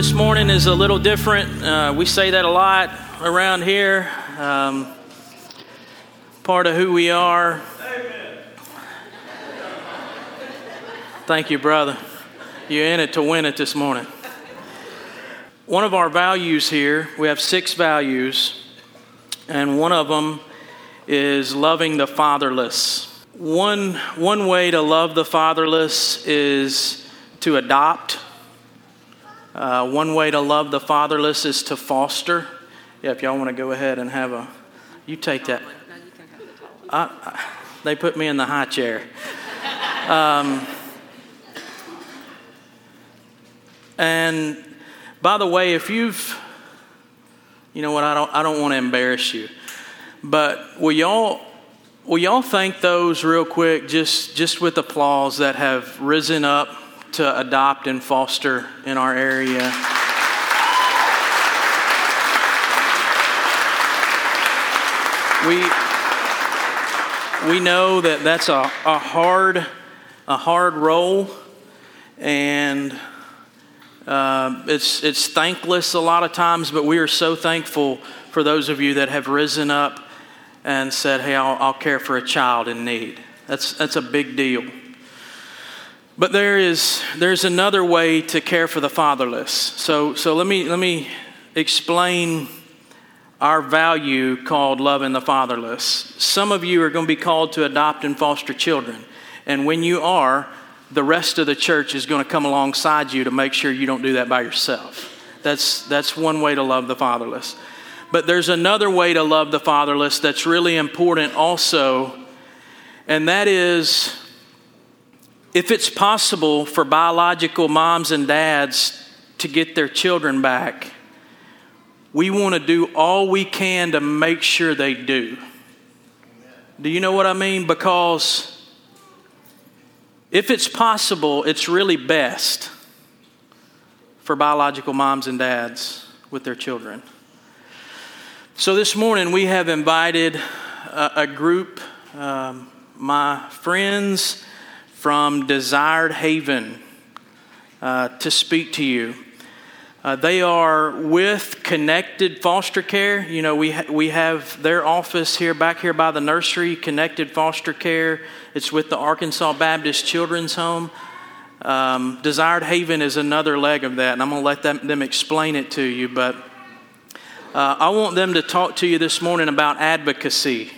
This morning is a little different. Uh, we say that a lot around here. Um, part of who we are. Thank you, brother. You're in it to win it this morning. One of our values here, we have six values, and one of them is loving the fatherless. One, one way to love the fatherless is to adopt. Uh, one way to love the fatherless is to foster. Yeah, if y'all want to go ahead and have a, you take that. I, I, they put me in the high chair. Um, and by the way, if you've, you know what, I don't, I don't want to embarrass you, but will y'all, will y'all thank those real quick, just, just with applause, that have risen up to adopt and foster in our area? We, we know that that's a, a hard, a hard role, and uh, it's, it's thankless a lot of times, but we are so thankful for those of you that have risen up and said, Hey, I'll, I'll care for a child in need. That's, that's a big deal. But there is there's another way to care for the fatherless. So, so let, me, let me explain our value called loving the fatherless. Some of you are going to be called to adopt and foster children. And when you are, the rest of the church is going to come alongside you to make sure you don't do that by yourself. That's, that's one way to love the fatherless. But there's another way to love the fatherless that's really important also, and that is if it's possible for biological moms and dads to get their children back, we want to do all we can to make sure they do. Do you know what I mean? Because if it's possible, it's really best for biological moms and dads with their children. So this morning we have invited a, a group, um, my friends from Desired Haven, uh, to speak to you. Uh, they are with Connected Foster Care. You know, we, ha- we have their office here, back here by the nursery, Connected Foster Care. It's with the Arkansas Baptist Children's Home. Um, Desired Haven is another leg of that, and I'm going to let them, them, explain it to you. But uh, I want them to talk to you this morning about advocacy.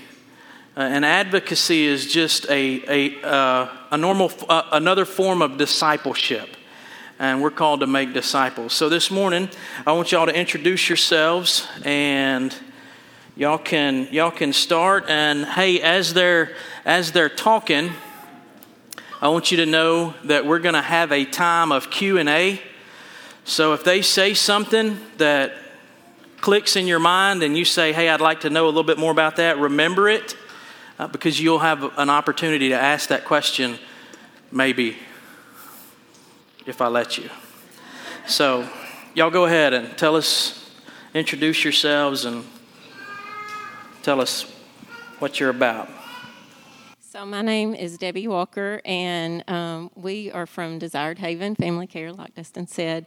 Uh, and advocacy is just a, a, uh, a normal, uh, another form of discipleship and we're called to make disciples. So this morning, I want y'all to introduce yourselves and y'all can y'all can start and hey as they're as they're talking I want you to know that we're going to have a time of Q&A. So if they say something that clicks in your mind and you say, "Hey, I'd like to know a little bit more about that," remember it uh, because you'll have an opportunity to ask that question maybe if I let you. So, y'all go ahead and tell us, introduce yourselves, and tell us what you're about. So, my name is Debbie Walker, and um, we are from Desired Haven Family Care, like Dustin said.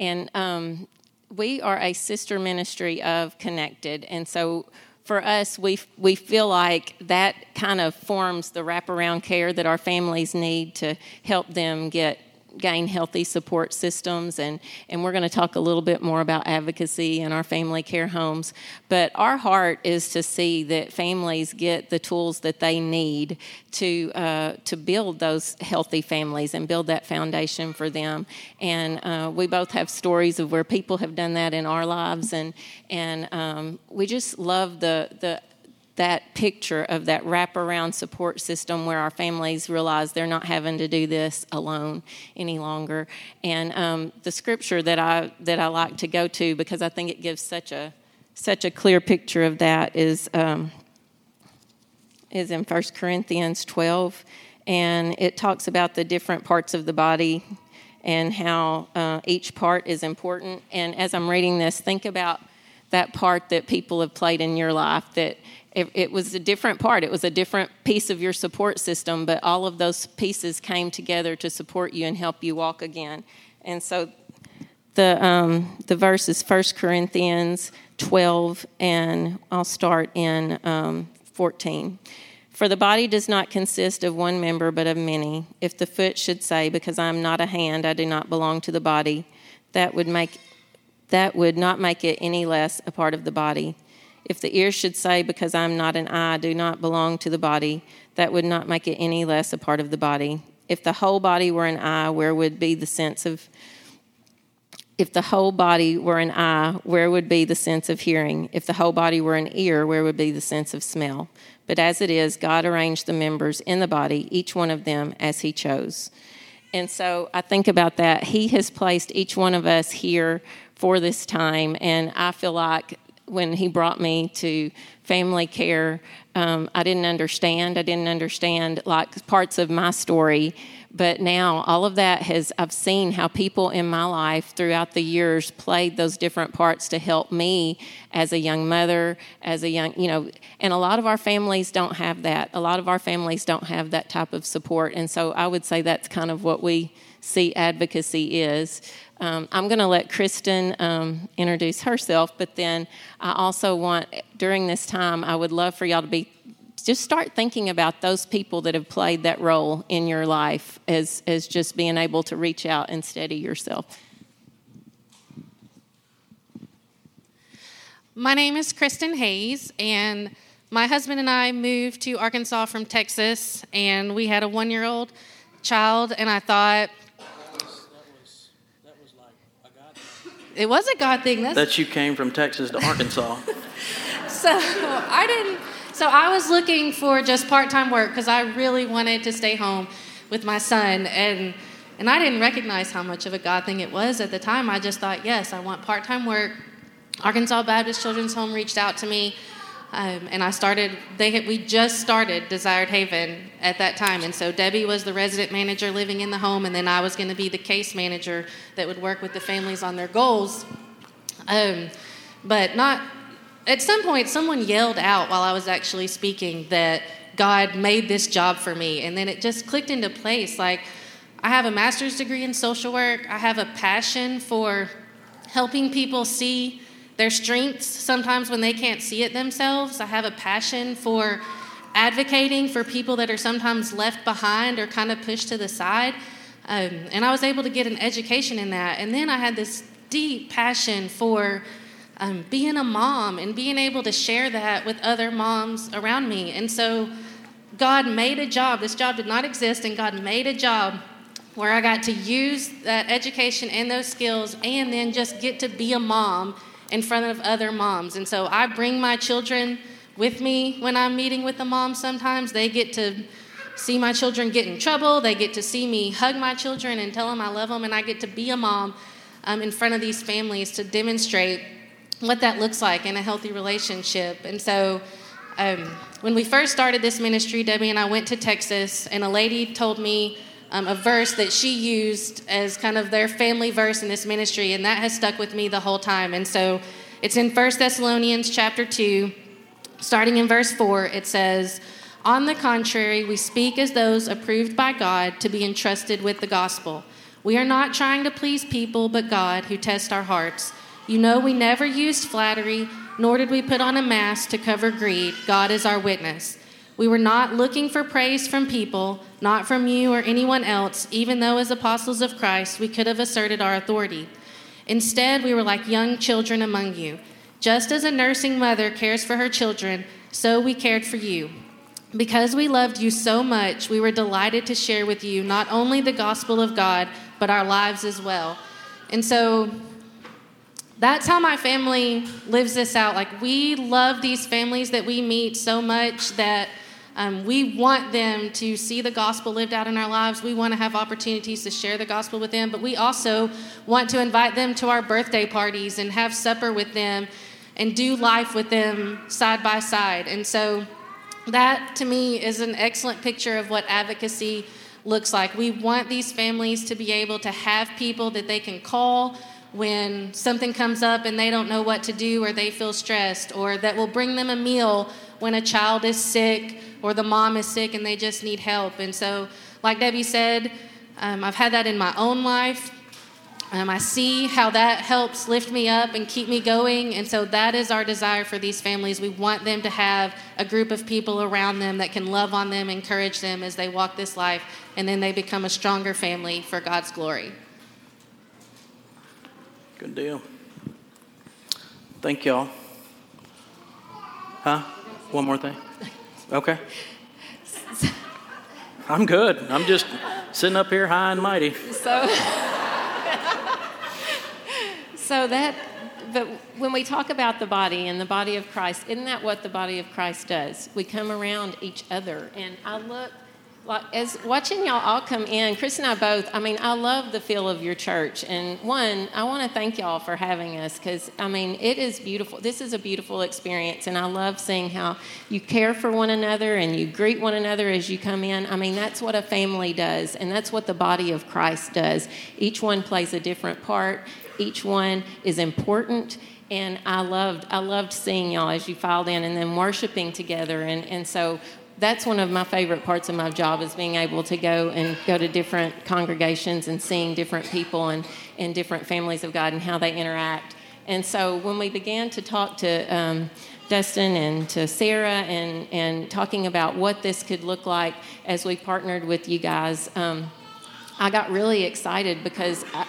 And um, we are a sister ministry of Connected. And so, for us, we, we feel like that kind of forms the wraparound care that our families need to help them get gain healthy support systems and, and we're going to talk a little bit more about advocacy in our family care homes. But our heart is to see that families get the tools that they need to uh, to build those healthy families and build that foundation for them. And uh, we both have stories of where people have done that in our lives and and um, we just love the the that picture of that wraparound support system where our families realize they're not having to do this alone any longer. And um, the scripture that I that I like to go to because I think it gives such a such a clear picture of that is um, is in 1 Corinthians 12, and it talks about the different parts of the body and how uh, each part is important. And as I'm reading this, think about that part that people have played in your life that it, it, was a different part. It was a different piece of your support system, but all of those pieces came together to support you and help you walk again. And so The, um, the verse is 1 Corinthians 12, and I'll start in um, 14. For the body does not consist of one member, but of many. If the foot should say, Because I am not a hand, I do not belong to the body, that would, make, that would not make it any less a part of the body. If the ear should say, Because I am not an eye, do not belong to the body, that would not make it any less a part of the body. If the whole body were an eye, where would be the sense of if the whole body were an eye, where would be the sense of hearing? If the whole body were an ear, where would be the sense of smell? But as it is, God arranged the members in the body, each one of them as He chose. And so I think about that. He has placed each one of us here for this time. And I feel like when He brought me to family care, um, I didn't understand. I didn't understand like parts of my story but now all of that has i've seen how people in my life throughout the years played those different parts to help me as a young mother as a young you know and a lot of our families don't have that. A lot of our families don't have that type of support. And so i would say that's kind of what we see advocacy is. Um, i'm going to let kristen um, introduce herself but then i also want during this time i would love for y'all to be just start thinking about those people that have played that role in your life as, as just being able to reach out and steady yourself. My name is Kristen Hayes, and my husband and I moved to Arkansas from Texas, and we had a one year old child, and I thought, that was that was like a God it was a God thing. That's, that you came from Texas to Arkansas. so I didn't so I was looking for just part time work because I really wanted to stay home with my son. And, and I didn't recognize how much of a God thing it was at the time. I just thought, yes, I want part time work. Arkansas Baptist Children's Home reached out to me. Um, and I started, they had, we just started Desired Haven at that time. And so Debbie was the resident manager living in the home, and then I was going to be the case manager that would work with the families on their goals. Um, but not at some point, someone yelled out while I was actually speaking that God made this job for me. And then it just clicked into place. Like, I have a master's degree in social work, I have a passion for helping people see their strengths sometimes when they can't see it themselves. I have a passion for advocating for people that are sometimes left behind or kind of pushed to the side. Um, and I was able to get an education in that. And then I had this deep passion for um, being a mom and being able to share that with other moms around me. And so God made a job. This job did not exist, and God made a job where I got to use that education and those skills and then just get to be a mom in front of other moms. And so I bring my children with me when I'm meeting with the moms sometimes. They get to see my children get in trouble, they get to see me hug my children and tell them I love them, and I get to be a mom um, in front of these families to demonstrate what that looks like in a healthy relationship. And so, um, when we first started this ministry, Debbie and I went to Texas, and a lady told me um, a verse that she used as kind of their family verse in this ministry, and that has stuck with me the whole time. And so, it's in 1 Thessalonians chapter 2, starting in verse 4. It says, On the contrary, we speak as those approved by God to be entrusted with the gospel. We are not trying to please people, but God, who tests our hearts. You know, we never used flattery, nor did we put on a mask to cover greed. God is our witness. We were not looking for praise from people, not from you or anyone else, even though as apostles of Christ we could have asserted our authority. Instead, we were like young children among you. Just as a nursing mother cares for her children, so we cared for you. Because we loved you so much, we were delighted to share with you not only the gospel of God, but our lives as well. And so that's how my family lives this out. Like, we love these families that we meet so much that um, we want them to see the gospel lived out in our lives. We want to have opportunities to share the gospel with them, but we also want to invite them to our birthday parties and have supper with them and do life with them side by side. And so, that to me is an excellent picture of what advocacy looks like. We want these families to be able to have people that they can call when something comes up and they don't know what to do or they feel stressed, or that will bring them a meal when a child is sick or the mom is sick and they just need help. And so, like Debbie said, um, I've had that in my own life. Um, I see how that helps lift me up and keep me going. And so that is our desire for these families. We want them to have a group of people around them that can love on them, encourage them as they walk this life, and then they become a stronger family for God's glory. Good deal. Thank y'all. Huh? One more thing? Okay. I'm good. I'm just sitting up here high and mighty. So, so that, but when we talk about the body and the body of Christ, isn't that what the body of Christ does? We come around each other. And I look as watching y'all all come in, Chris and I both, I mean, I love the feel of your church. And one, I want to thank y'all for having us because, I mean, it is beautiful. This is a beautiful experience. And I love seeing how you care for one another and you greet one another as you come in. I mean, that's what a family does. And that's what the body of Christ does. Each one plays a different part, each one is important and I loved I loved seeing y'all as you filed in and then worshiping together and, and so that's one of my favorite parts of my job is being able to go and go to different congregations and seeing different people and, and different families of God and how they interact. And so when we began to talk to um, Dustin and to Sarah and, and talking about what this could look like as we partnered with you guys, um, I got really excited because I,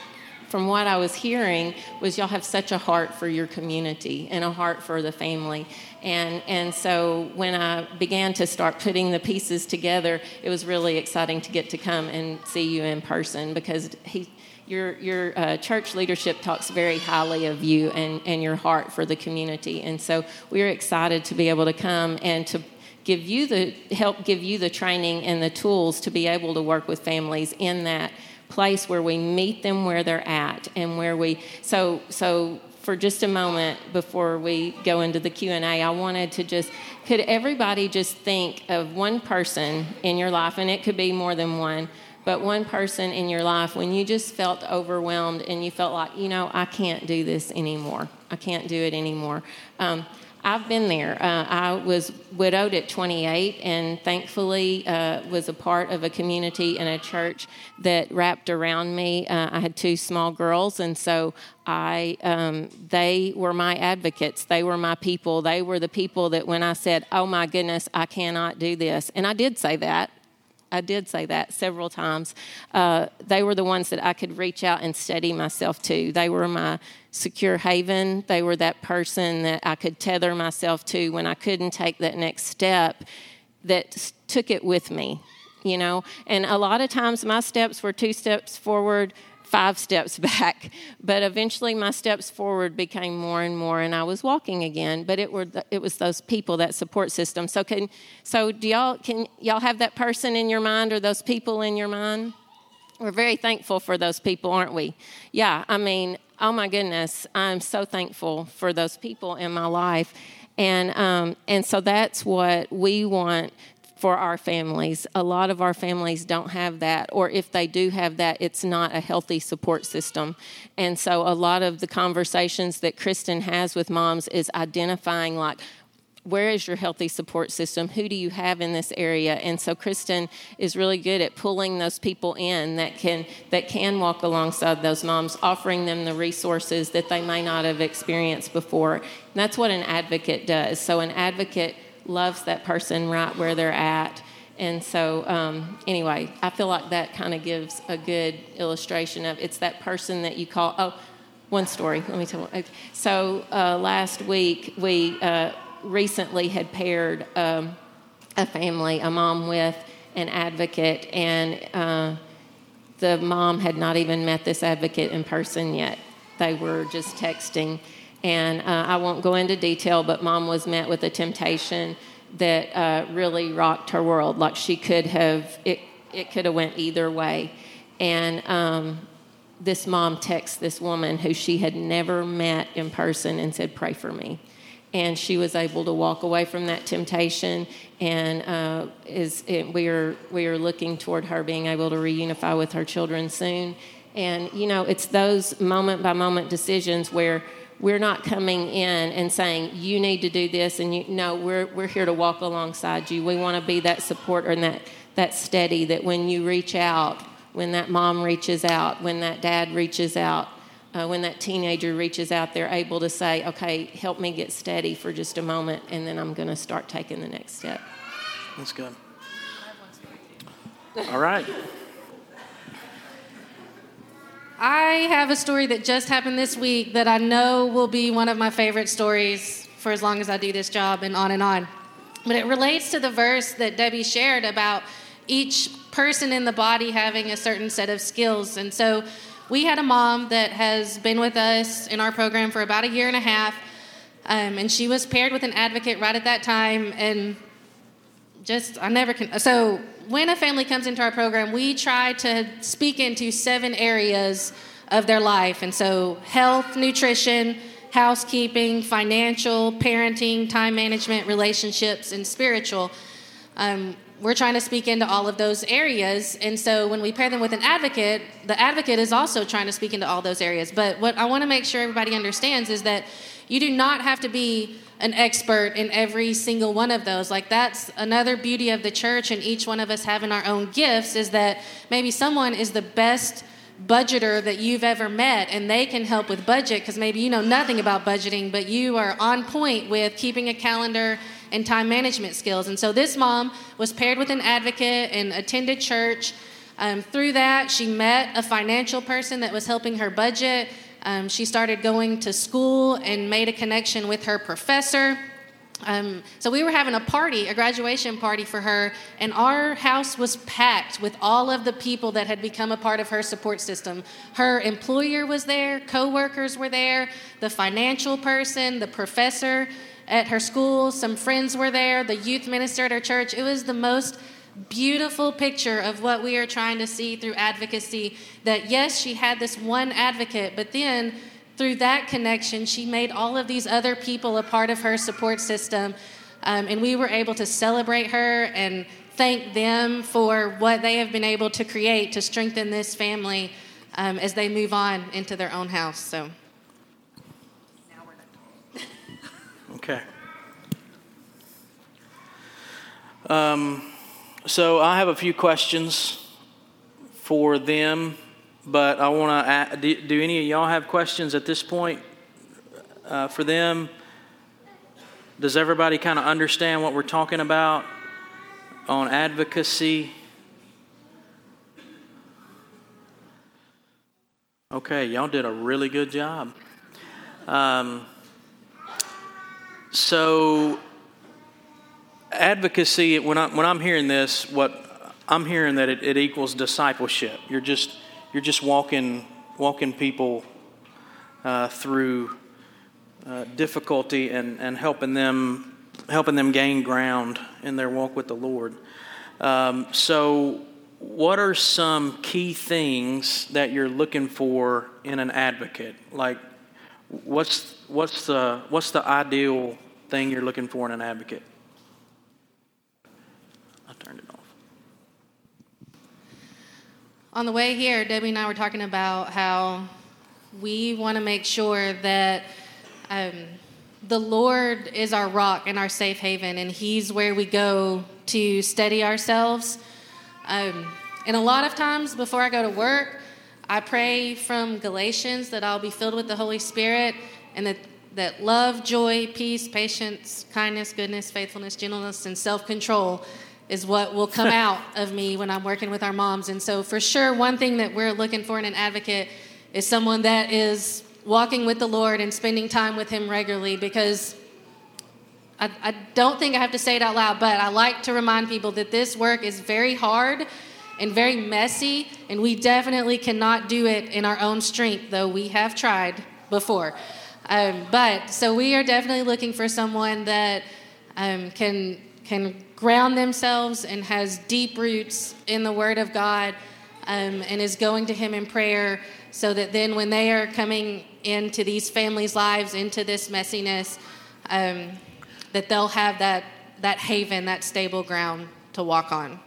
from what I was hearing was y'all have such a heart for your community and a heart for the family. And, and so when I began to start putting the pieces together, it was really exciting to get to come and see you in person because he, your, your uh, church leadership talks very highly of you and, and your heart for the community. And so we're excited to be able to come and to give you the help give you the training and the tools to be able to work with families in that place where we meet them where they're at and where we so so for just a moment before we go into the q&a i wanted to just could everybody just think of one person in your life and it could be more than one but one person in your life when you just felt overwhelmed and you felt like you know i can't do this anymore. I can't do it anymore. Um, I've been there. Uh, I was widowed at 28 and thankfully uh, was a part of a community and a church that wrapped around me. Uh, I had two small girls, and so I, um, they were my advocates. They were my people. They were the people that when I said, oh my goodness, I cannot do this, and I did say that. I did say that several times. Uh, they were the ones that I could reach out and steady myself to. They were my secure haven. They were that person that I could tether myself to when I couldn't take that next step that took it with me, you know. And a lot of times my steps were two steps forward, five steps back. But eventually my steps forward became more and more and I was walking again. But it were the, it was those people, that support system. So can so do y'all can y'all have that person in your mind or those people in your mind? We're very thankful for those people, aren't we? Yeah, I mean, oh my goodness, I'm so thankful for those people in my life. And, um, and so that's what we want for our families. A lot of our families don't have that, or if they do have that, it's not a healthy support system. And so, a lot of the conversations that Kristen has with moms is identifying, like, where is your healthy support system? Who do you have in this area? And so Kristen is really good at pulling those people in that can that can walk alongside those moms, offering them the resources that they may not have experienced before. And that's what an advocate does. So an advocate loves that person right where they're at. And so, um, anyway, I feel like that kind of gives a good illustration of it's that person that you call. Oh, one story. Let me tell you. So uh, last week we. Uh, recently had paired um, a family, a mom with an advocate, and uh, the mom had not even met this advocate in person yet. They were just texting. And uh, I won't go into detail, but mom was met with a temptation that uh, really rocked her world. Like she could have, it, it could have went either way. And um, this mom texts this woman who she had never met in person and said, Pray for me and she was able to walk away from that temptation and uh, is it, we are we are looking toward her being able to reunify with her children soon and you know it's those moment by moment decisions where we're not coming in and saying you need to do this and you no we're we're here to walk alongside you we want to be that support and that that steady that when you reach out when that mom reaches out, when that dad reaches out, uh, when that teenager reaches out, they're able to say, okay, help me get steady for just a moment, and then I'm going to start taking the next step. That's good. All right. I have a story that just happened this week that I know will be one of my favorite stories for as long as I do this job and on and on. But it relates to the verse that Debbie shared about each person in the body having a certain set of skills. And so we had a mom that has been with us in our program for about a year and a half. Um, and she was paired with an advocate right at that time. And just, I never can. So when a family comes into our program, we try to speak into seven areas of their life. And so, health, nutrition, housekeeping, financial, parenting, time management, relationships, and spiritual. Um, we're trying to speak into all of those areas. And so when we pair them with an advocate, the advocate is also trying to speak into all those areas. But what I want to make sure everybody understands is that you do not have to be an expert in every single one of those. Like that's another beauty of the church and each one of us having our own gifts is that maybe someone is the best budgeter that you've ever met and they can help with budget because maybe you know nothing about budgeting but you are on point with keeping a calendar and time management skills. And so this mom was paired with an advocate and attended church. Um, through that she met a financial person that was helping her budget um, she started going to school and made a connection with her professor. Um, so we were having a party, a graduation party for her, and our house was packed with all of the people that had become a part of her support system. Her employer was there, coworkers were there, the financial person, the professor at her school, some friends were there, the youth minister at her church. It was the most beautiful picture of what we are trying to see through advocacy. That yes, she had this one advocate, but then through that connection, she made all of these other people a part of her support system. Um, and we were able to celebrate her and thank them for what they have been able to create to strengthen this family um, as they move on into their own house. So. Okay. Um, so I have a few questions for them, but I want to. Do, do, any of y'all have questions at this point uh, for them? Does everybody kind of understand what we're talking about on advocacy? Okay, y'all did a really good job. Um, so advocacy, when, I, when I'm hearing this, what I'm hearing that it, it equals discipleship. You're just, you're just walking, walking people uh, through uh, difficulty and, and helping them helping them gain ground in their walk with the Lord. Um, so, what are some key things that you're looking for in an advocate? Like, what's what's the what's the ideal thing you're looking for in an advocate? On the way here, Debbie and I were talking about how we want to make sure that um, the Lord is our rock and our safe haven, and He's where we go to steady ourselves. Um, and a lot of times before I go to work, I pray from Galatians that I'll be filled with the Holy Spirit and that, that love, joy, peace, patience, kindness, goodness, faithfulness, gentleness, and self control is what will come out of me when I'm working with our moms. And so, for sure, one thing that we're looking for in an advocate is someone that is walking with the Lord and spending time with Him regularly because I, I, don't think I have to say it out loud, but I like to remind people that this work is very hard and very messy, and we definitely cannot do it in our own strength, though we have tried before. Um, but so we are definitely looking for someone that um, can can ground themselves and has deep roots in the Word of God um, and is going to Him in prayer so that then when they are coming into these families' lives, into this messiness, um, that they'll have that, that haven, that stable ground to walk on.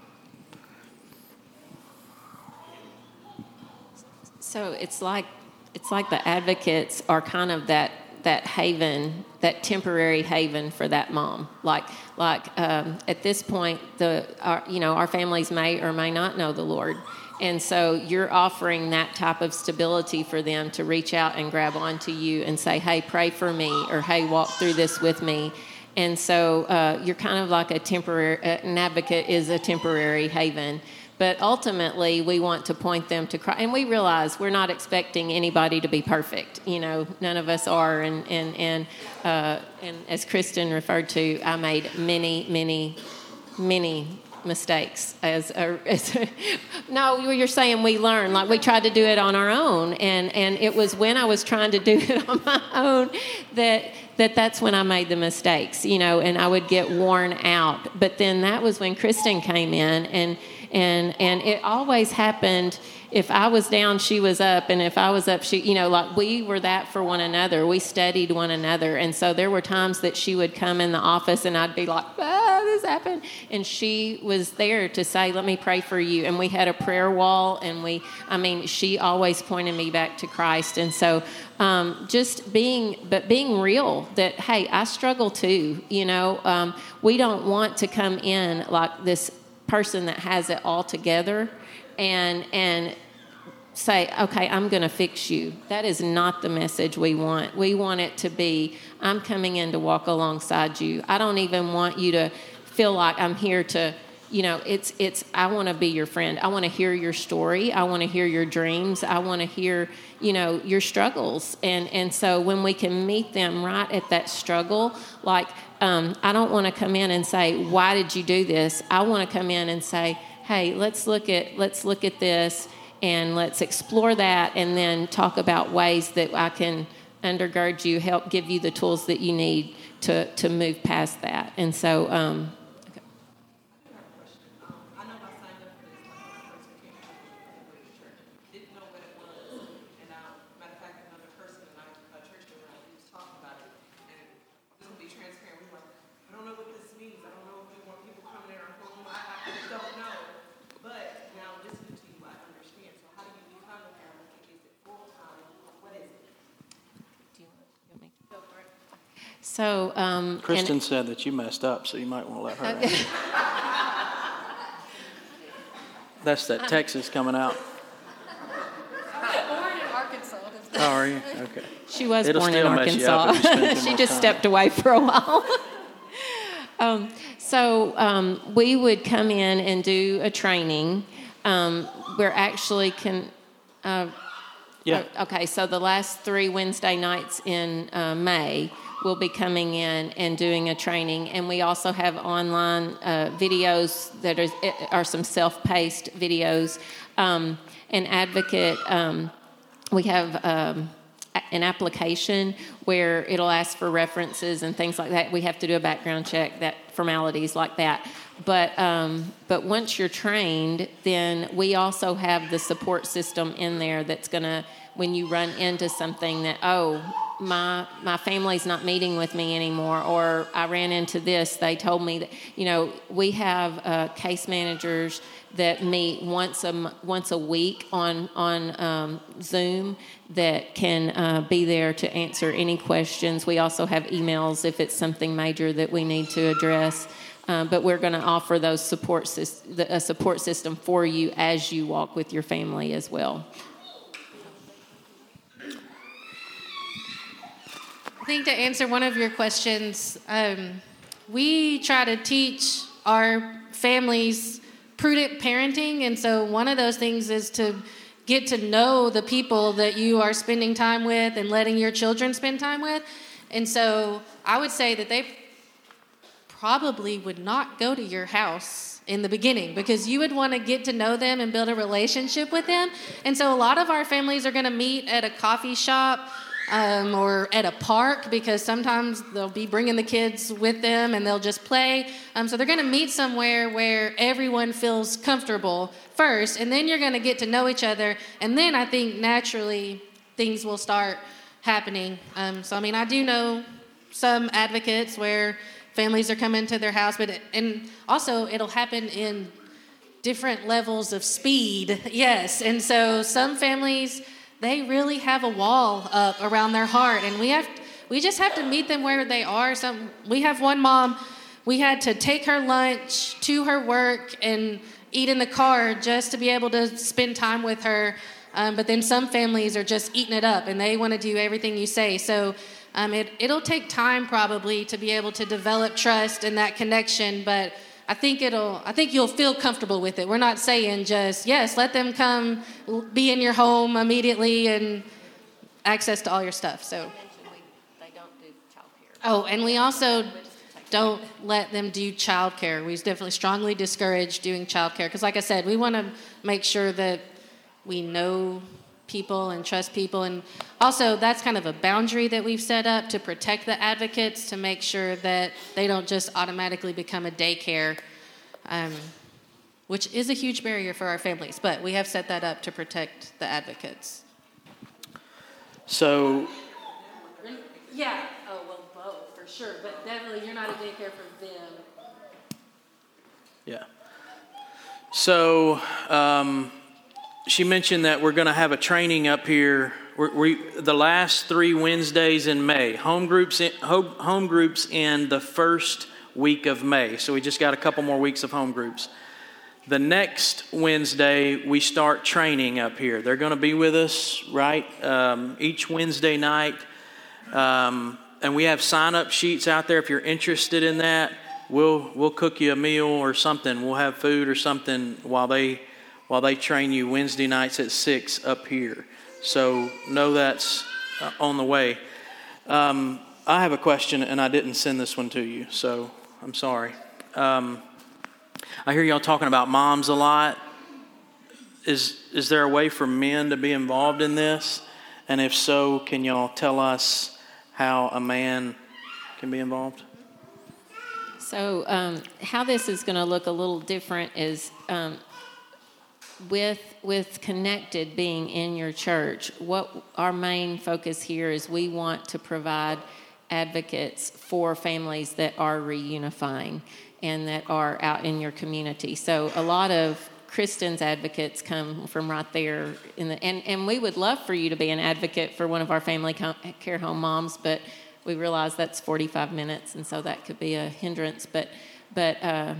So it's like it's like the advocates are kind of that that haven, that temporary haven for that mom. Like like um, at this point, the our, you know our families may or may not know the Lord. And so you're offering that type of stability for them to reach out and grab onto you and say, hey, pray for me, or hey, walk through this with me. And so uh, you're kind of like a temporary, uh, an advocate is a temporary haven. But ultimately, we want to point them to Christ. And we realize we're not expecting anybody to be perfect. You know, none of us are. And, and, and, uh, and as Kristen referred to, I made many, many, many mistakes as, a, as a, no you're saying we learn like we tried to do it on our own and and it was when i was trying to do it on my own that that that's when i made the mistakes you know and i would get worn out but then that was when kristen came in and and and it always happened if I was down, she was up, and if I was up, she, you know, like we were that for one another. We studied one another, and so there were times that she would come in the office, and I'd be like, "Ah, this happened," and she was there to say, "Let me pray for you." And we had a prayer wall, and we, I mean, she always pointed me back to Christ, and so um, just being, but being real that hey, I struggle too. You know, um, we don't want to come in like this person that has it all together and and say, okay, I'm going to fix you. That is not the message we want. We want it to be, I'm coming in to walk alongside you. I don't even want you to feel like I'm here to, you know, it's it's I want to be your friend. I want to hear your story. I want to hear your dreams. I want to hear, you know, your struggles. And and so when we can meet them right at that struggle, like um, I don't want to come in and say, why did you do this? I want to come in and say hey, let's look at let's look at this and let's explore that and then talk about ways that I can undergird you, help give you the tools that you need to, to move past that. And so um, So, um, Kristen said that you messed up, so you might want to let her. Okay. That's that Texas coming out. Born in Arkansas. Oh, are you? Okay. She was It'll born in Arkansas. she just time. stepped away for a while. um, so um, we would come in and do a training. Um, we're actually can. Uh, yeah. Uh, okay, so the last three Wednesday nights in uh, May, will be coming in and doing a training. And we also have online uh, videos that are, are some self paced videos. Um, an advocate, um, we have um, an application where it'll ask for references and things like that. We have to do a background check, that formalities like that. But um, but once you're trained, then we also have the support system in there that's going to when you run into something that oh my my family's not meeting with me anymore or i ran into this they told me that you know we have uh, case managers that meet once a once a week on on um, zoom that can uh, be there to answer any questions. We also have emails if it's something major that we need to address. Uh, but we're going to offer those support a support system for you as you walk with your family as well think to answer one of your questions, um, we try to teach our families prudent parenting. And so one of those things is to get to know the people that you are spending time with and letting your children spend time with. And so I would say that they probably would not go to your house in the beginning because you would want to get to know them and build a relationship with them. And so a lot of our families are going to meet at a coffee shop um, or at a park because sometimes they'll be bringing the kids with them and they'll just play. Um, so they're going to meet somewhere where everyone feels comfortable first, and then you're going to get to know each other, and then I think naturally things will start happening. Um, so I mean, I do know some advocates where families are coming to their house, but it, and also it'll happen in different levels of speed. Yes, and so some families they really have a wall up around their heart and we have we just have to meet them where they are. Some we have one mom, we had to take her lunch to her work and eat in the car just to be able to spend time with her. Um, but then some families are just eating it up and they want to do everything you say. So um, it, it'll take time probably to be able to develop trust and that connection, but I think it'll. I think you'll feel comfortable with it. We're not saying just yes, let them come, be in your home immediately and access to all your stuff. So. Oh, and we also don't let them do childcare. We definitely strongly discourage doing childcare because, like I said, we want to make sure that we know people and trust people. And also, that's kind of a boundary that we've set up to protect the advocates to make sure that they don't just automatically become a daycare, um, which is a huge barrier for our families. But we have set that up to protect the advocates. So, yeah. Oh, well, both for sure. But definitely, you're not a daycare for them. Yeah. So, um, she mentioned that we're going to have a training up here. We're, we, the last three Wednesdays in May, home groups, in, home, home groups in the first week of May. So we just got a couple more weeks of home groups. The next Wednesday, we start training up here. They're going to be with us, right? Um, each Wednesday night. Um, and we have sign up sheets out there if you're interested in that. We'll, we'll cook you a meal or something. We'll have food or something while they while they train you Wednesday nights at 6 up here. So know that's uh, on the way. Um, I have a question, and I didn't send this one to you, so I'm sorry. Um, I hear y'all talking about moms a lot. Is, is there a way for men to be involved in this? And if so, can y'all tell us how a man can be involved? So, um, how this is going to look a little different is um, with with connected being in your church what our main focus here is we want to provide advocates for families that are reunifying and that are out in your community. So a lot of Kristen's advocates come from right there in the and, and we would love for you to be an advocate for one of our family care home moms but we realize that's 45 minutes and so that could be a hindrance but but uh,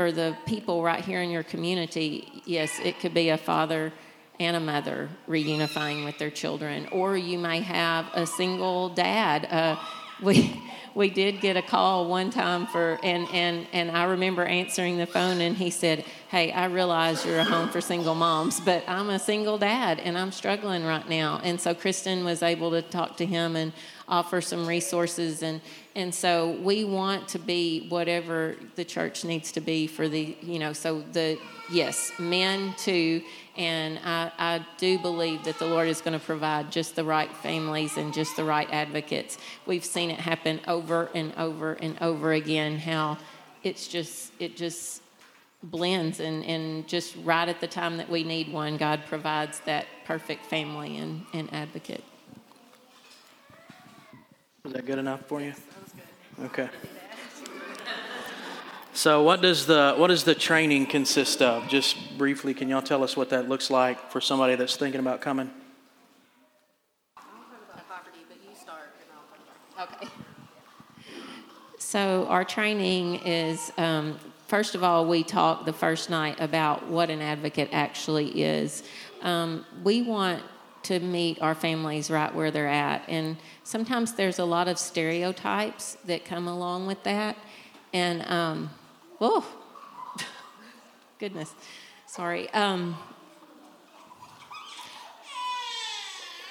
for the people right here in your community, yes, it could be a father and a mother reunifying with their children, or you may have a single dad. Uh, we we did get a call one time for and and and I remember answering the phone and he said, "Hey, I realize you're a home for single moms, but I'm a single dad and I'm struggling right now." And so Kristen was able to talk to him and offer some resources and and so we want to be whatever the church needs to be for the you know so the yes men too. And I, I do believe that the lord is going to provide just the right families and just the right advocates. We've seen it happen over and over and over again how it's just it just blends and, and just right at the time that we need one god provides that perfect family and, and advocate. Is that good enough for you? Okay. So what does the what does the training consist of? Just briefly, can y'all tell us what that looks like for somebody that's thinking about coming? Okay. So our training is um, first of all we talk the first night about what an advocate actually is. Um, we want to meet our families right where they're at. And sometimes there's a lot of stereotypes that come along with that. And, um, oh, goodness, sorry. Um,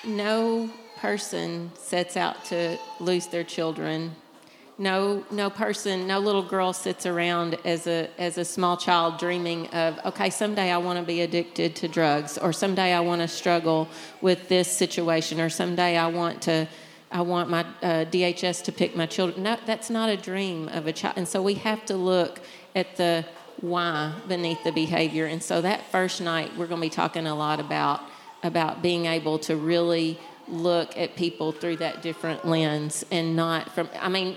no person sets out to lose their children no no person no little girl sits around as a as a small child dreaming of okay someday i want to be addicted to drugs or someday i want to struggle with this situation or someday i want to i want my uh, dhs to pick my children. No that's not a dream of a child. And so we have to look at the why beneath the behavior. And so that first night we're going to be talking a lot about about being able to really look at people through that different lens and not from i mean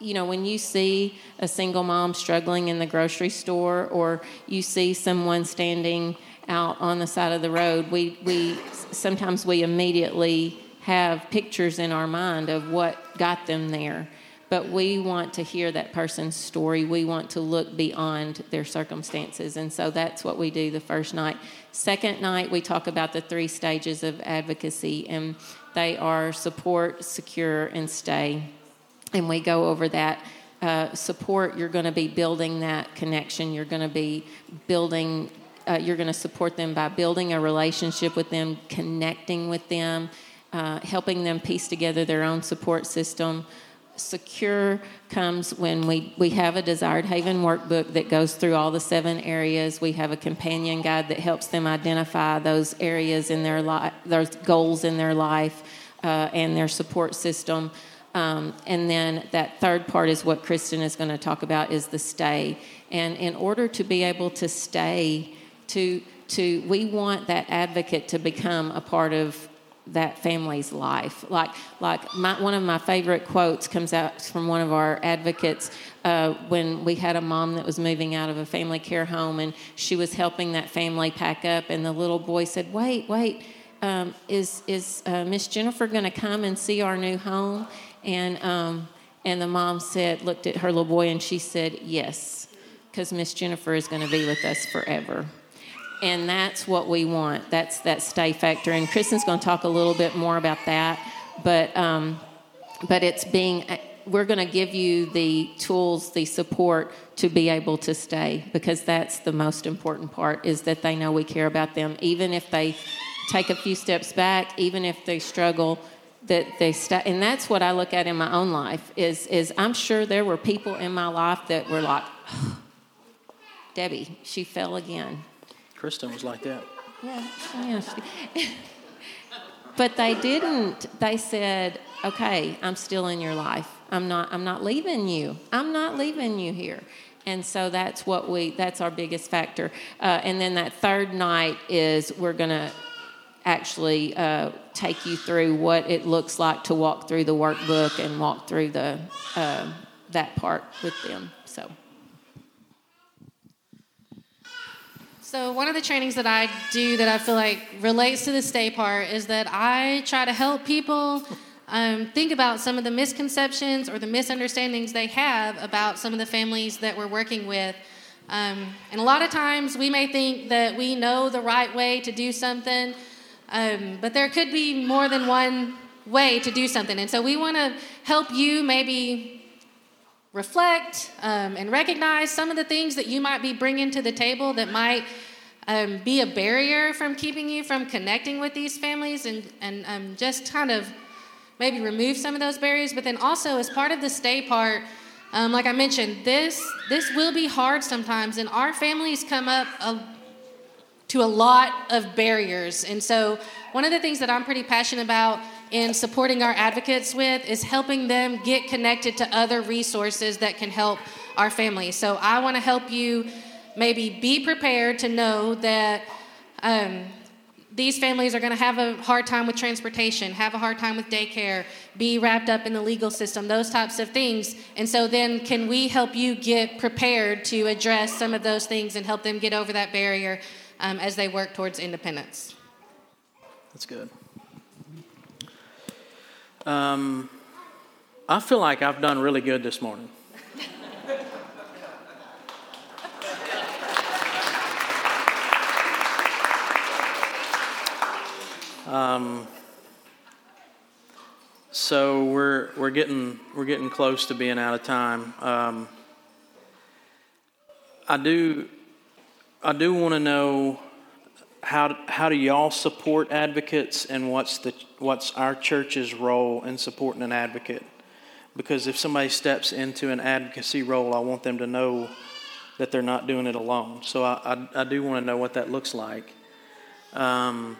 you know, when you see a single mom struggling in the grocery store or you see someone standing out on the side of the road, we, we sometimes we immediately have pictures in our mind of what got them there. But we want to hear that person's story. We want to look beyond their circumstances. And so that's what we do the first night. Second night, we talk about the three stages of advocacy, and they are support, secure, and stay. And we go over that. Uh, support, you're going to be building that connection. You're going to be building, uh, you're going to support them by building a relationship with them, connecting with them, uh, helping them piece together their own support system secure comes when we, we have a desired haven workbook that goes through all the seven areas we have a companion guide that helps them identify those areas in their life those goals in their life uh, and their support system um, and then that third part is what kristen is going to talk about is the stay and in order to be able to stay to to we want that advocate to become a part of that family's life. Like, like my, one of my favorite quotes comes out from one of our advocates uh, when we had a mom that was moving out of a family care home and she was helping that family pack up, and the little boy said, Wait, wait, um, is, is uh, Miss Jennifer going to come and see our new home? And, um, and the mom said, looked at her little boy, and she said, Yes, because Miss Jennifer is going to be with us forever and that's what we want. That's that stay factor. And Kristen's going to talk a little bit more about that, but um, but it's being. We're going to give you the tools, the support to be able to stay because that's the most important part. Is that they know we care about them, even if they take a few steps back, even if they struggle. That they stay, and that's what I look at in my own life. Is is I'm sure there were people in my life that were like. Oh, Debbie, she fell again Kristen was like that. Yeah, yeah. but they didn't. They said, "Okay, I'm still in your life. I'm not. I'm not leaving you. I'm not leaving you here." And so that's what we. That's our biggest factor. Uh, and then that third night is we're going to actually uh, take you through what it looks like to walk through the workbook and walk through the uh, that part with them. So. So, one of the trainings that I do that I feel like relates to the stay part is that I try to help people um, think about some of the misconceptions or the misunderstandings they have about some of the families that we're working with. Um, and a lot of times we may think that we know the right way to do something, um, but there could be more than one way to do something. And so we want to help you maybe reflect um, and recognize some of the things that you might be bringing to the table that might um, be a barrier from keeping you from connecting with these families and, and um, just kind of maybe remove some of those barriers. But then also, as part of the stay part, um, like I mentioned, this, this will be hard sometimes, and our families come up a, to a lot of barriers. And so, one of the things that I'm pretty passionate about in supporting our advocates with is helping them get connected to other resources that can help our families. So I want to help you maybe be prepared to know that um, these families are going to have a hard time with transportation, have a hard time with daycare, be wrapped up in the legal system, those types of things. And so then, can we help you get prepared to address some of those things and help them get over that barrier um, as they work towards independence? That's good. Um, I feel like I've done really good this morning. Um, so we're we're getting we're getting close to being out of time. Um, I do I do want to know how, how do y'all support advocates and what's, the, what's our church's role in supporting an advocate? Because if somebody steps into an advocacy role, I want them to know that they're not doing it alone. So I, I, I do want to know what that looks like. Um,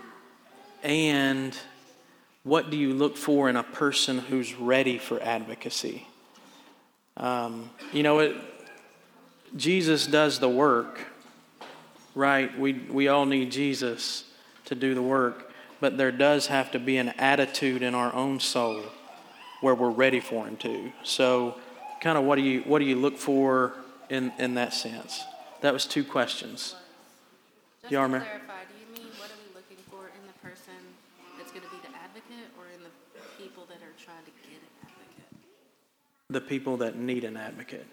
and what do you look for in a person who's ready for advocacy? Um, you know, it, Jesus does the work right? We, we all need Jesus to do the work, but there does have to be an attitude in our own soul where we're ready for Him to. So, kind of what do you what do you look for in in that sense? That was two questions. Just Yarmer. clarify, do you mean what are we looking for in the person that's going to be the advocate or in the people that are trying to get an advocate? The people that need an advocate.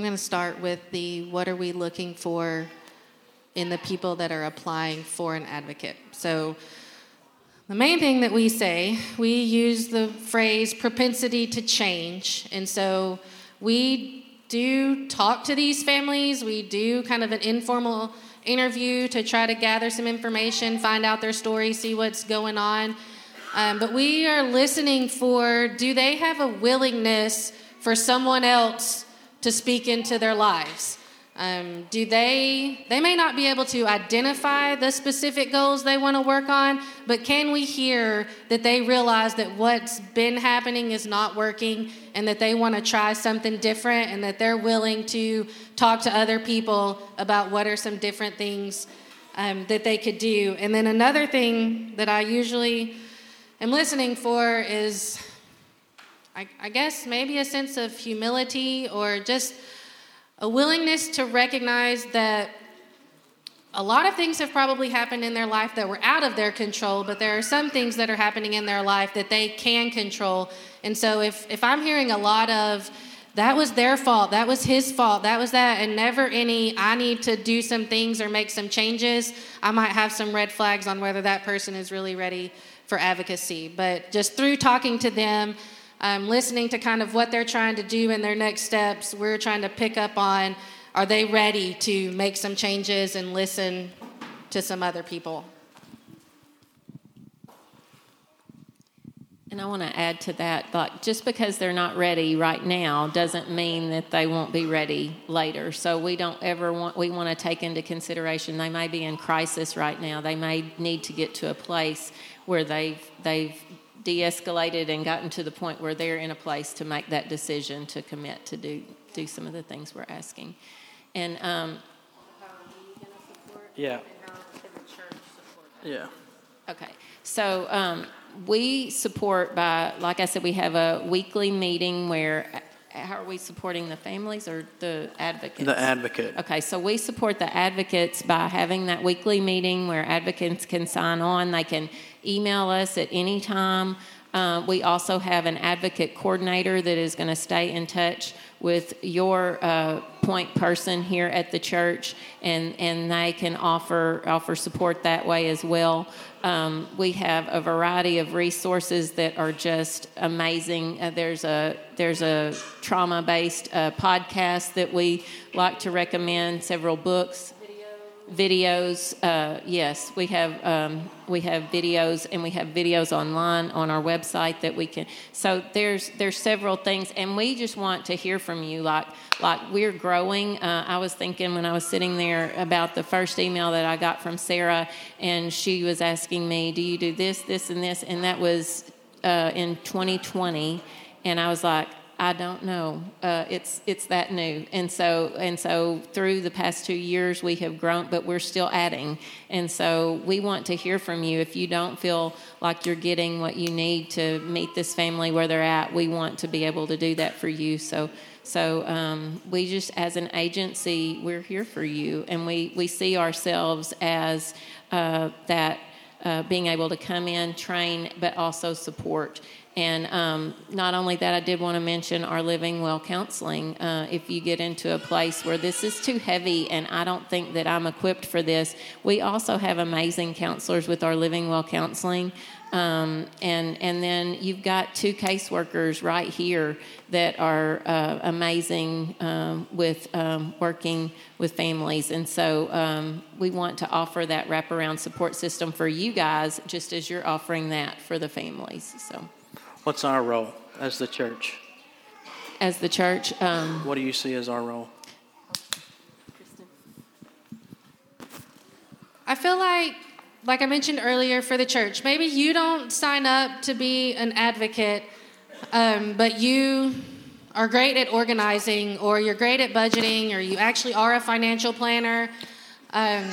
I'm going to start with the what are we looking for in the people that are applying for an advocate. So, the main thing that we say, we use the phrase propensity to change. And so we do talk to these families, we do kind of an informal interview to try to gather some information, find out their story, see what's going on. Um, but we are listening for do they have a willingness for someone else to speak into their lives? Um, do they, they may not be able to identify the specific goals they want to work on, but can we hear that they realize that what's been happening is not working and that they want to try something different and that they're willing to talk to other people about what are some different things um, that they could do? And then another thing that I usually am listening for is, I, I guess, maybe a sense of humility or just a willingness to recognize that a lot of things have probably happened in their life that were out of their control, but there are some things that are happening in their life that they can control. And so if, if I'm hearing a lot of, that was their fault, that was his fault, that was that, and never any, I need to do some things or make some changes, I might have some red flags on whether that person is really ready for advocacy. But just through talking to them, um, listening to kind of what they're trying to do in their next steps. We're trying to pick up on are they ready to make some changes and listen to some other people? And I want to add to that, like just because they're not ready right now doesn't mean that they won't be ready later. So we don't ever want we want to take into consideration they may be in crisis right now. They may need to get to a place where they've they've de-escalated and gotten to the point where they're in a place to make that decision to commit to do do some of the things we're asking and um, yeah yeah okay so um, we support by like i said we have a weekly meeting where how are we supporting the families or the advocates? The advocate. Okay, so we support the advocates by having that weekly meeting where advocates can sign on. They can email us at any time. Uh, we also have an advocate coordinator that is going to stay in touch with your uh, point person here at the church, and, and they can offer offer support that way as well. Um, we have a variety of resources that are just amazing. Uh, there's a there's a trauma based uh, podcast that we like to recommend. Several books videos. Uh, yes, we have um, we have videos, and we have videos online on our website that we can. So there's there's several things, and we just want to hear from you. Like like we're growing. Uh, I was thinking when I was sitting there about the first email that I got from Sarah, and she was asking me, "Do you do this, this, and this?" And that was uh, in 2020, and I was like I don't know. Uh, it's it's that new, and so and so through the past two years we have grown, but we're still adding, and so we want to hear from you. If you don't feel like you're getting what you need to meet this family where they're at, we want to be able to do that for you. So so um, we just as an agency we're here for you, and we we see ourselves as uh, that. Uh, being able to come in, train, but also support. And um, not only that, I did want to mention our Living Well counseling. Uh, if you get into a place where this is too heavy and I don't think that I'm equipped for this, we also have amazing counselors with our Living Well counseling. Um, and and then you've got two caseworkers right here that are uh, amazing um, with um, working with families, and so um, we want to offer that wraparound support system for you guys, just as you're offering that for the families. So. What's our role as the church? As the church, um, what do you see as our role? I feel like, like I mentioned earlier, for the church, maybe you don't sign up to be an advocate, um, but you are great at organizing, or you're great at budgeting, or you actually are a financial planner. Um,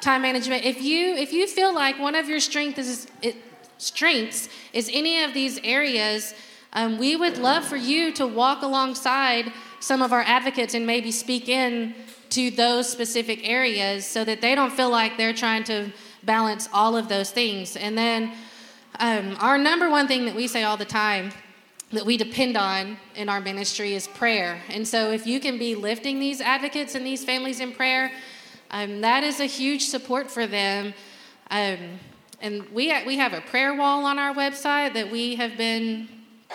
time management. If you if you feel like one of your strengths is it, strengths is any of these areas, um, we would love for you to walk alongside some of our advocates and maybe speak in to those specific areas so that they don't feel like they're trying to balance all of those things. And then um, our number one thing that we say all the time that we depend on in our ministry is prayer. And so if you can be lifting these advocates and these families in prayer, um, that is a huge support for them. Um, and we, we have a prayer wall on our website that we have been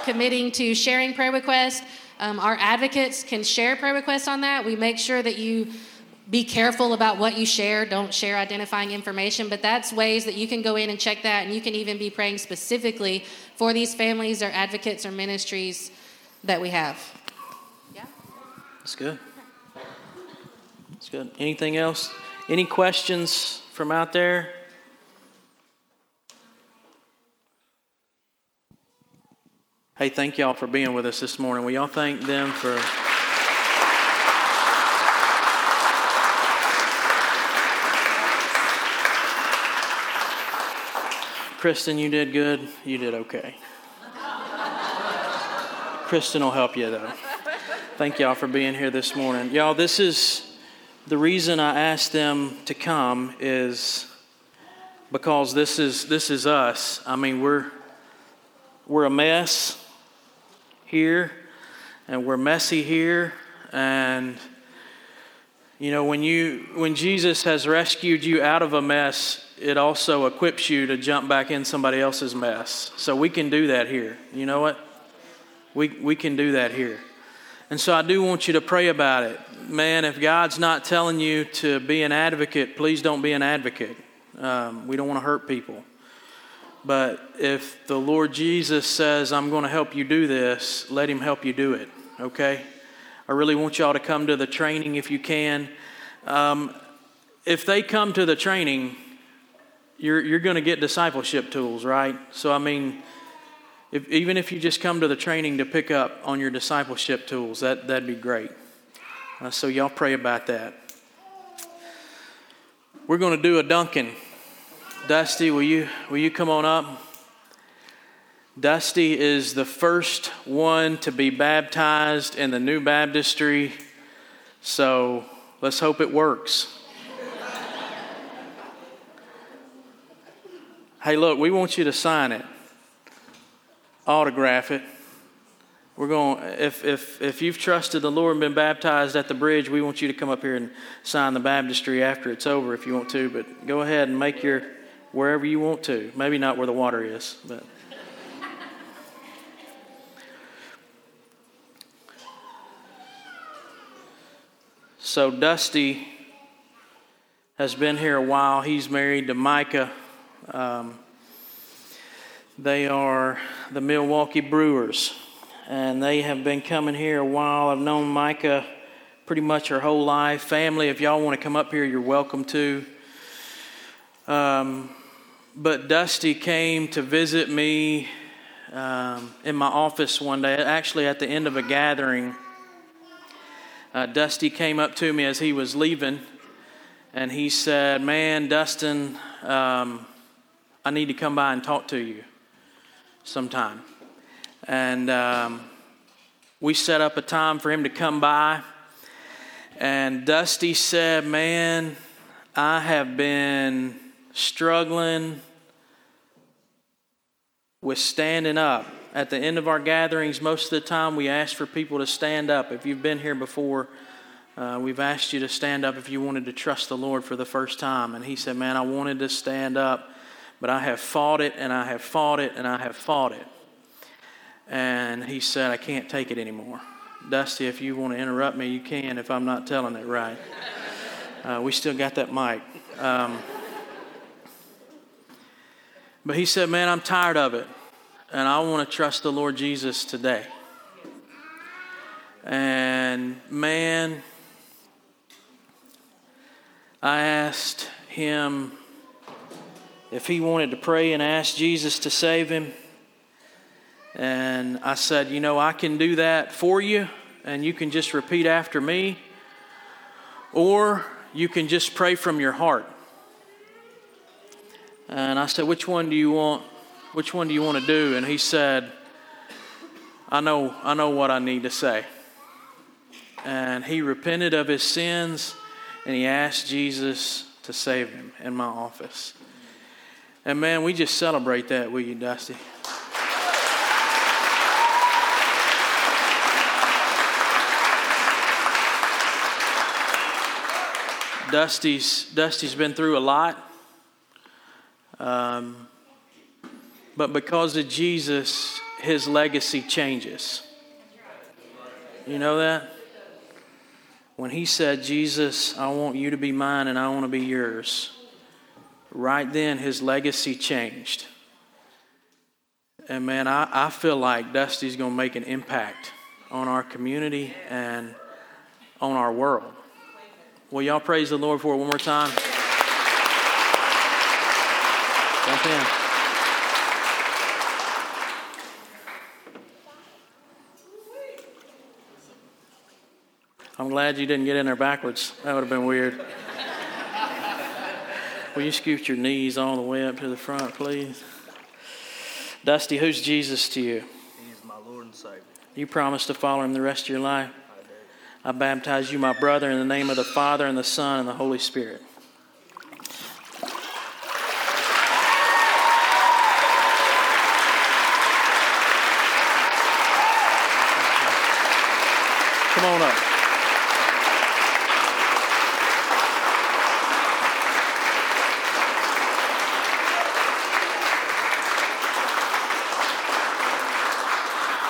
committing to sharing prayer requests. Um, our advocates can share prayer requests on that. We make sure that you be careful about what you share. Don't share identifying information, but that's ways that you can go in and check that, and you can even be praying specifically for these families or advocates or ministries that we have. Yeah. That's good. That's good. Anything else? Any questions from out there? Hey, thank y'all for being with us this morning. Will y'all thank them for. Kristen, you did good. You did okay. Kristen will help you, though. Thank y'all for being here this morning. Y'all, this is the reason I asked them to come is because this is this is us. I mean, we're we're a mess here and we're messy here and you know when you when Jesus has rescued you out of a mess, it also equips you to jump back in somebody else's mess. So we can do that here. You know what? We, we can do that here. And so I do want you to pray about it. Man, if God's not telling you to be an advocate, please don't be an advocate. Um, we don't want to hurt people. But if the Lord Jesus says, I'm going to help you do this, let Him help you do it, okay? I really want y'all to come to the training if you can. Um, if they come to the training, you're, you're going to get discipleship tools, right? So, I mean, if, even if you just come to the training to pick up on your discipleship tools, that, that'd be great. Uh, so, y'all pray about that. We're going to do a Duncan. Dusty, will you, will you come on up? Dusty is the first one to be baptized in the new baptistry, so let's hope it works. Hey, look, we want you to sign it, autograph it. We're going. If if if you've trusted the Lord and been baptized at the bridge, we want you to come up here and sign the baptistry after it's over, if you want to. But go ahead and make your wherever you want to. Maybe not where the water is, but. So Dusty has been here a while. He's married to Micah. Um, they are the Milwaukee Brewers, and they have been coming here a while. I've known Micah pretty much her whole life. Family, if y'all want to come up here, you're welcome to. Um, but Dusty came to visit me um, in my office one day, actually at the end of a gathering. Uh, Dusty came up to me as he was leaving, and he said, Man, Dustin, um, I need to come by and talk to you sometime. And um, we set up a time for him to come by. And Dusty said, Man, I have been struggling with standing up. At the end of our gatherings, most of the time we ask for people to stand up. If you've been here before, uh, we've asked you to stand up if you wanted to trust the Lord for the first time. And he said, Man, I wanted to stand up but I have fought it and I have fought it and I have fought it. And he said, I can't take it anymore. Dusty, if you want to interrupt me, you can if I'm not telling it right. Uh, we still got that mic. Um, but he said, Man, I'm tired of it. And I want to trust the Lord Jesus today. And man, I asked him if he wanted to pray and ask Jesus to save him. And I said, You know, I can do that for you, and you can just repeat after me, or you can just pray from your heart. And I said, Which one do you want? Which one do you want to do? And he said, I know, I know what I need to say. And he repented of his sins and he asked Jesus to save him in my office. And man, we just celebrate that, will you, Dusty? Dusty's Dusty's been through a lot, um, but because of Jesus, his legacy changes. You know that when he said, "Jesus, I want you to be mine, and I want to be yours," right then his legacy changed. And man, I, I feel like Dusty's going to make an impact on our community and on our world. Will y'all praise the Lord for it one more time? Jump in. I'm glad you didn't get in there backwards. That would have been weird. Will you scoot your knees all the way up to the front, please? Dusty, who's Jesus to you? He's my Lord and Savior. You promise to follow him the rest of your life? I baptize you, my brother, in the name of the Father, and the Son, and the Holy Spirit. Come on up.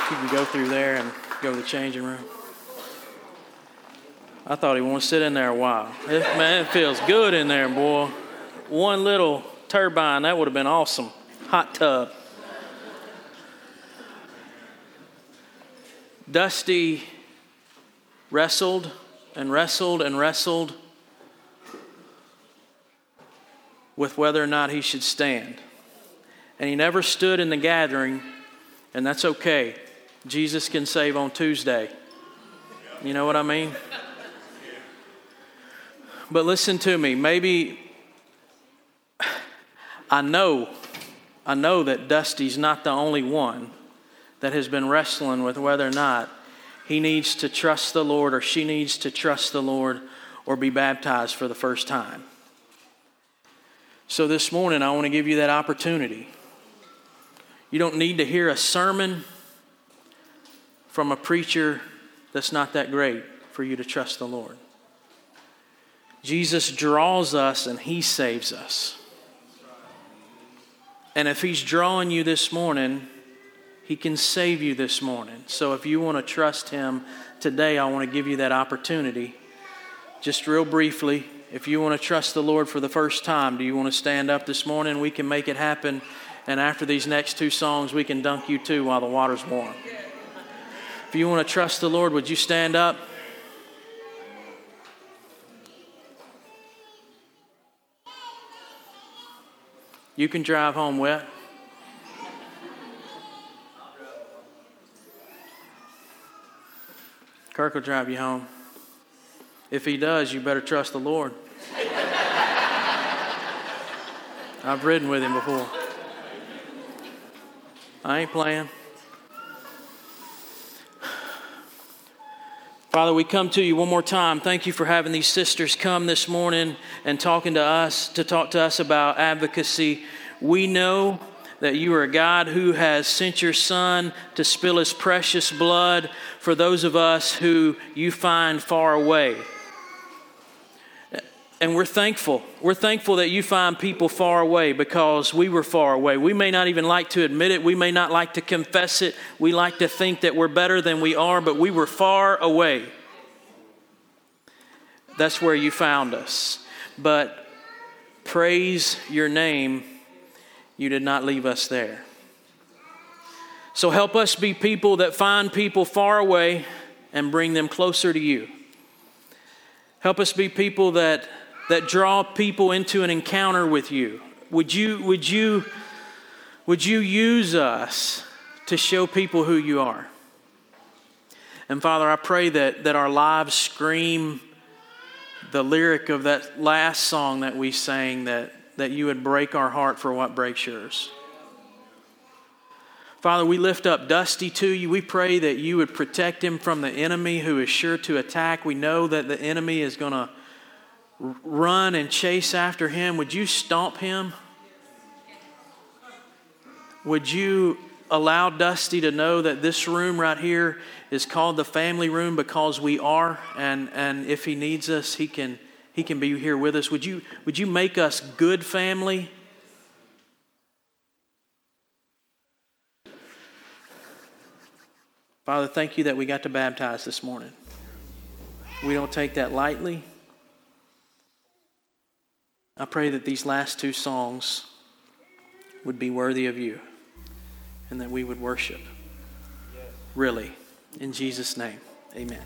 You can go through there and go to the changing room. I thought he to sit in there a while. It, man, it feels good in there, boy. One little turbine, that would have been awesome. Hot tub. Dusty wrestled and wrestled and wrestled with whether or not he should stand. And he never stood in the gathering, and that's okay. Jesus can save on Tuesday. You know what I mean? But listen to me. Maybe I know, I know that Dusty's not the only one that has been wrestling with whether or not he needs to trust the Lord or she needs to trust the Lord or be baptized for the first time. So this morning, I want to give you that opportunity. You don't need to hear a sermon from a preacher that's not that great for you to trust the Lord. Jesus draws us and he saves us. And if he's drawing you this morning, he can save you this morning. So if you want to trust him today, I want to give you that opportunity. Just real briefly, if you want to trust the Lord for the first time, do you want to stand up this morning? We can make it happen. And after these next two songs, we can dunk you too while the water's warm. If you want to trust the Lord, would you stand up? You can drive home wet. Kirk will drive you home. If he does, you better trust the Lord. I've ridden with him before. I ain't playing. Father, we come to you one more time. Thank you for having these sisters come this morning and talking to us, to talk to us about advocacy. We know that you are a God who has sent your Son to spill his precious blood for those of us who you find far away. And we're thankful. We're thankful that you find people far away because we were far away. We may not even like to admit it. We may not like to confess it. We like to think that we're better than we are, but we were far away. That's where you found us. But praise your name, you did not leave us there. So help us be people that find people far away and bring them closer to you. Help us be people that that draw people into an encounter with you. Would you, would you, would you use us to show people who you are? And Father, I pray that, that our lives scream the lyric of that last song that we sang, that, that you would break our heart for what breaks yours. Father, we lift up Dusty to you. We pray that you would protect him from the enemy who is sure to attack. We know that the enemy is going to run and chase after him, would you stomp him? would you allow Dusty to know that this room right here is called the family room because we are, and, and if he needs us, he can, he can be here with us. Would you, would you make us good family? Father, thank you that we got to baptize this morning. We don't take that lightly. I pray that these last two songs would be worthy of you and that we would worship. Really. In Jesus' name, amen.